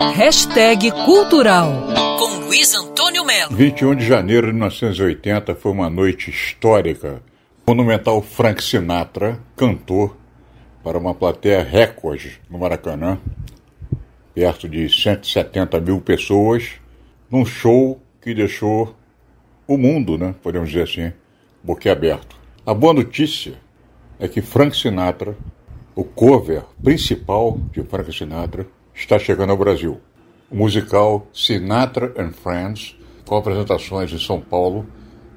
Hashtag Cultural com Luiz Antônio Melo. 21 de janeiro de 1980 foi uma noite histórica. monumental Frank Sinatra cantou para uma plateia recorde no Maracanã, perto de 170 mil pessoas, num show que deixou o mundo, né, podemos dizer assim, boquiaberto. A boa notícia é que Frank Sinatra, o cover principal de Frank Sinatra, está chegando ao Brasil. O musical Sinatra and Friends, com apresentações em São Paulo,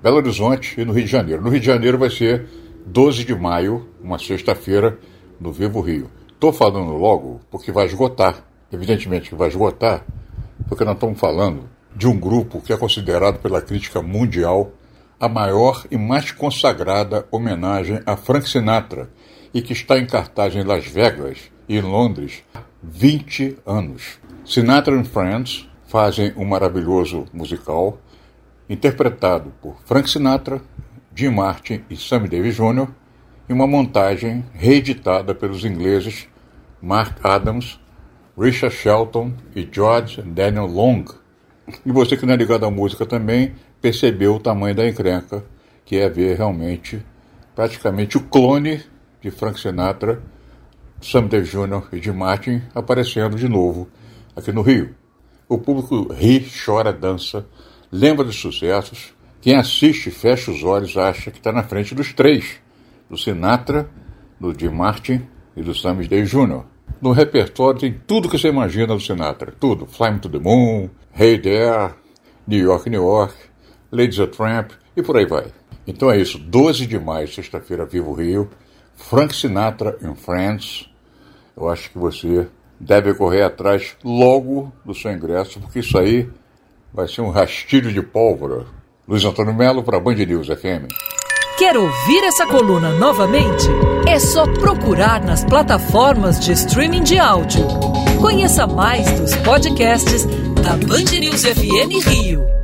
Belo Horizonte e no Rio de Janeiro. No Rio de Janeiro vai ser 12 de maio, uma sexta-feira, no Vivo Rio. Estou falando logo porque vai esgotar. Evidentemente que vai esgotar, porque nós estamos falando de um grupo que é considerado pela crítica mundial a maior e mais consagrada homenagem a Frank Sinatra e que está em cartaz em Las Vegas e em Londres 20 anos. Sinatra and Friends fazem um maravilhoso musical interpretado por Frank Sinatra, Jim Martin e Sammy Davis Jr. em uma montagem reeditada pelos ingleses Mark Adams, Richard Shelton e George Daniel Long. E você que não é ligado à música também percebeu o tamanho da encrenca, que é ver realmente praticamente o clone de Frank Sinatra Davis Jr. e Jim Martin aparecendo de novo aqui no Rio. O público ri, chora, dança, lembra dos sucessos. Quem assiste, fecha os olhos, acha que está na frente dos três: do Sinatra, do Jim Martin e do Sam Davis Jr. No repertório tem tudo que você imagina do Sinatra, tudo. Fly Me to the Moon, Hey There, New York, New York, Ladies a Tramp e por aí vai. Então é isso, 12 de maio, sexta-feira, Vivo Rio, Frank Sinatra and Friends, eu acho que você deve correr atrás logo do seu ingresso, porque isso aí vai ser um rastilho de pólvora. Luiz Antônio Melo para Band News FM. Quer ouvir essa coluna novamente? É só procurar nas plataformas de streaming de áudio. Conheça mais dos podcasts da Band News FM Rio.